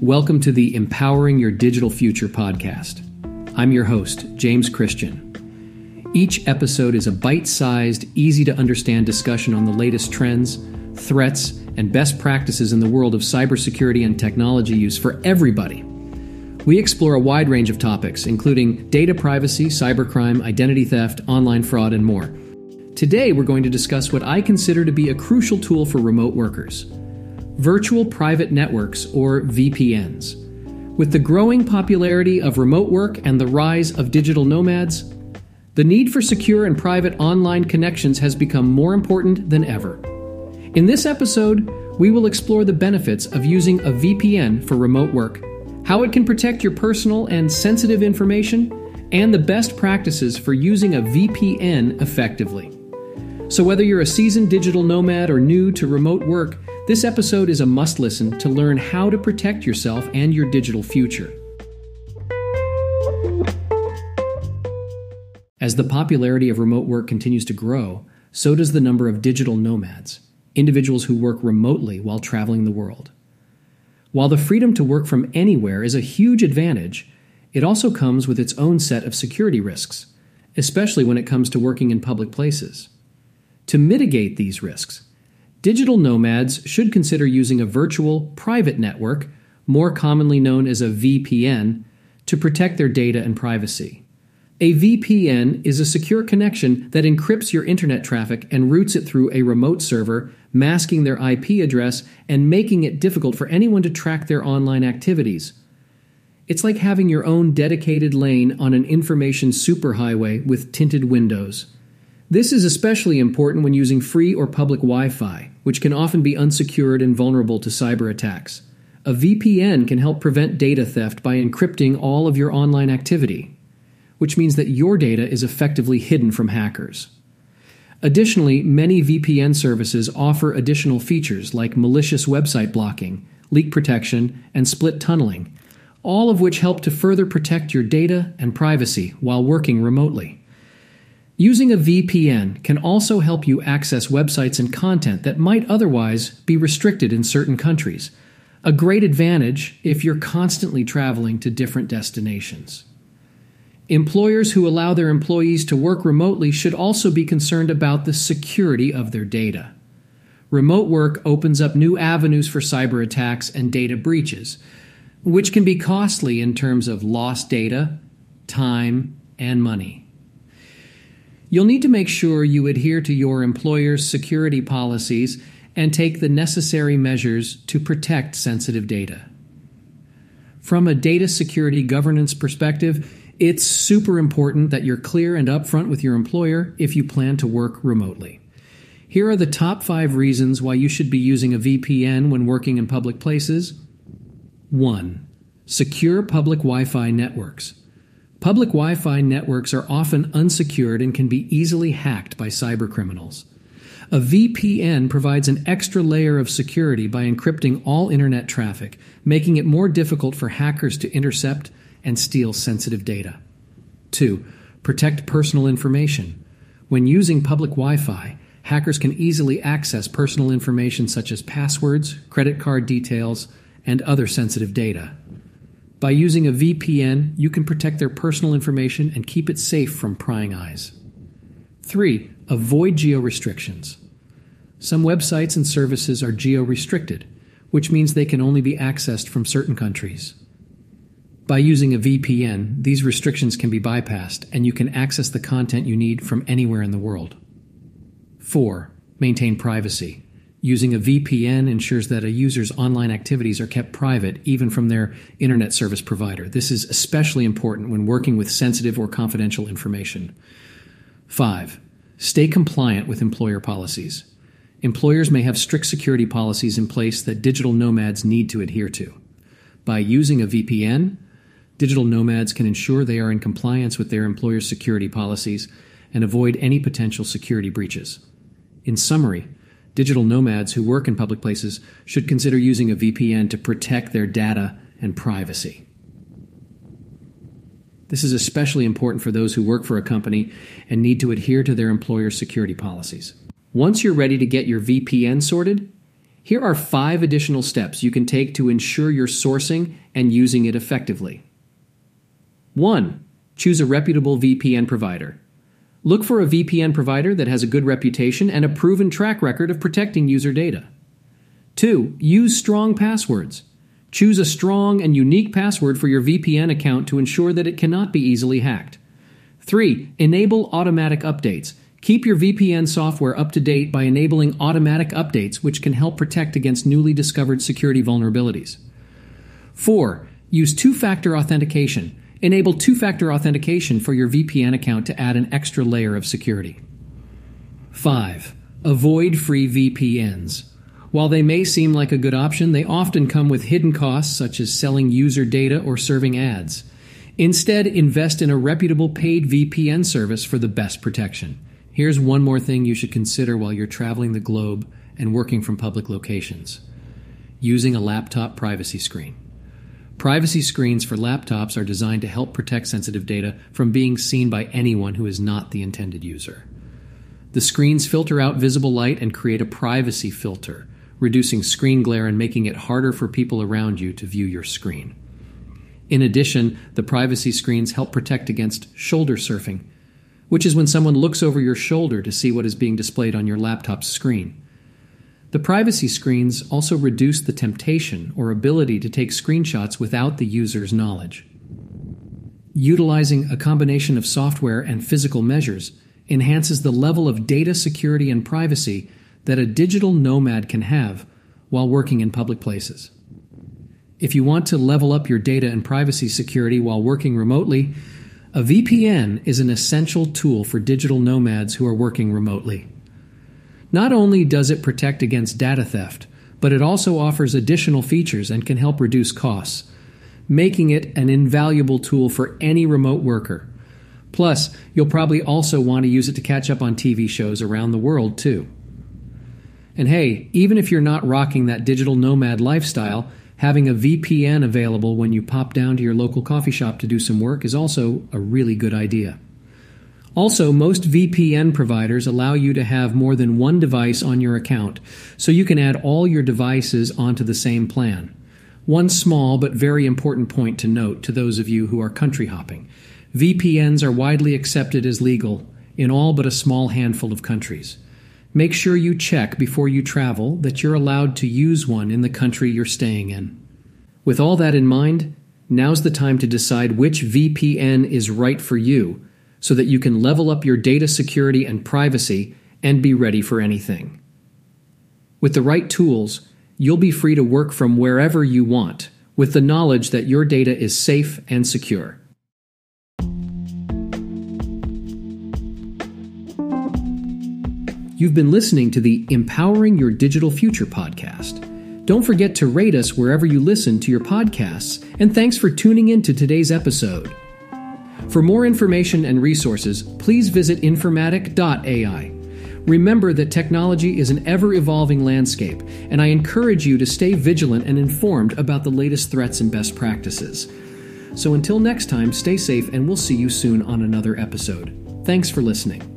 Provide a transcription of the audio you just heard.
Welcome to the Empowering Your Digital Future podcast. I'm your host, James Christian. Each episode is a bite sized, easy to understand discussion on the latest trends, threats, and best practices in the world of cybersecurity and technology use for everybody. We explore a wide range of topics, including data privacy, cybercrime, identity theft, online fraud, and more. Today, we're going to discuss what I consider to be a crucial tool for remote workers virtual private networks, or VPNs. With the growing popularity of remote work and the rise of digital nomads, the need for secure and private online connections has become more important than ever. In this episode, we will explore the benefits of using a VPN for remote work, how it can protect your personal and sensitive information, and the best practices for using a VPN effectively. So, whether you're a seasoned digital nomad or new to remote work, this episode is a must listen to learn how to protect yourself and your digital future. As the popularity of remote work continues to grow, so does the number of digital nomads, individuals who work remotely while traveling the world. While the freedom to work from anywhere is a huge advantage, it also comes with its own set of security risks, especially when it comes to working in public places. To mitigate these risks, Digital nomads should consider using a virtual private network, more commonly known as a VPN, to protect their data and privacy. A VPN is a secure connection that encrypts your internet traffic and routes it through a remote server, masking their IP address and making it difficult for anyone to track their online activities. It's like having your own dedicated lane on an information superhighway with tinted windows. This is especially important when using free or public Wi Fi, which can often be unsecured and vulnerable to cyber attacks. A VPN can help prevent data theft by encrypting all of your online activity, which means that your data is effectively hidden from hackers. Additionally, many VPN services offer additional features like malicious website blocking, leak protection, and split tunneling, all of which help to further protect your data and privacy while working remotely. Using a VPN can also help you access websites and content that might otherwise be restricted in certain countries. A great advantage if you're constantly traveling to different destinations. Employers who allow their employees to work remotely should also be concerned about the security of their data. Remote work opens up new avenues for cyber attacks and data breaches, which can be costly in terms of lost data, time, and money. You'll need to make sure you adhere to your employer's security policies and take the necessary measures to protect sensitive data. From a data security governance perspective, it's super important that you're clear and upfront with your employer if you plan to work remotely. Here are the top five reasons why you should be using a VPN when working in public places. 1. Secure public Wi Fi networks. Public Wi Fi networks are often unsecured and can be easily hacked by cybercriminals. A VPN provides an extra layer of security by encrypting all internet traffic, making it more difficult for hackers to intercept and steal sensitive data. 2. Protect personal information. When using public Wi Fi, hackers can easily access personal information such as passwords, credit card details, and other sensitive data. By using a VPN, you can protect their personal information and keep it safe from prying eyes. 3. Avoid geo restrictions. Some websites and services are geo restricted, which means they can only be accessed from certain countries. By using a VPN, these restrictions can be bypassed and you can access the content you need from anywhere in the world. 4. Maintain privacy. Using a VPN ensures that a user's online activities are kept private even from their internet service provider. This is especially important when working with sensitive or confidential information. 5. Stay compliant with employer policies. Employers may have strict security policies in place that digital nomads need to adhere to. By using a VPN, digital nomads can ensure they are in compliance with their employer's security policies and avoid any potential security breaches. In summary, Digital nomads who work in public places should consider using a VPN to protect their data and privacy. This is especially important for those who work for a company and need to adhere to their employer's security policies. Once you're ready to get your VPN sorted, Here are five additional steps you can take to ensure you're sourcing and using it effectively. 1. Choose a reputable VPN provider. Look for a VPN provider that has a good reputation and a proven track record of protecting user data. 2. Use strong passwords. Choose a strong and unique password for your VPN account to ensure that it cannot be easily hacked. 3. Enable automatic updates. Keep your VPN software up to date by enabling automatic updates, which can help protect against newly discovered security vulnerabilities. 4. Use two factor authentication. Enable two factor authentication for your VPN account to add an extra layer of security. 5. Avoid free VPNs. While they may seem like a good option, they often come with hidden costs such as selling user data or serving ads. Instead, invest in a reputable paid VPN service for the best protection. Here's one more thing you should consider while you're traveling the globe and working from public locations using a laptop privacy screen. Privacy screens for laptops are designed to help protect sensitive data from being seen by anyone who is not the intended user. The screens filter out visible light and create a privacy filter, reducing screen glare and making it harder for people around you to view your screen. In addition, the privacy screens help protect against shoulder surfing, which is when someone looks over your shoulder to see what is being displayed on your laptop's screen. The privacy screens also reduce the temptation or ability to take screenshots without the user's knowledge. Utilizing a combination of software and physical measures enhances the level of data security and privacy that a digital nomad can have while working in public places. If you want to level up your data and privacy security while working remotely, a VPN is an essential tool for digital nomads who are working remotely. Not only does it protect against data theft, but it also offers additional features and can help reduce costs, making it an invaluable tool for any remote worker. Plus, you'll probably also want to use it to catch up on TV shows around the world, too. And hey, even if you're not rocking that digital nomad lifestyle, having a VPN available when you pop down to your local coffee shop to do some work is also a really good idea. Also, most VPN providers allow you to have more than one device on your account, so you can add all your devices onto the same plan. One small but very important point to note to those of you who are country hopping VPNs are widely accepted as legal in all but a small handful of countries. Make sure you check before you travel that you're allowed to use one in the country you're staying in. With all that in mind, now's the time to decide which VPN is right for you so that you can level up your data security and privacy and be ready for anything. With the right tools, you'll be free to work from wherever you want with the knowledge that your data is safe and secure. You've been listening to the Empowering Your Digital Future podcast. Don't forget to rate us wherever you listen to your podcasts, and thanks for tuning in to today's episode. For more information and resources, please visit informatic.ai. Remember that technology is an ever evolving landscape, and I encourage you to stay vigilant and informed about the latest threats and best practices. So until next time, stay safe, and we'll see you soon on another episode. Thanks for listening.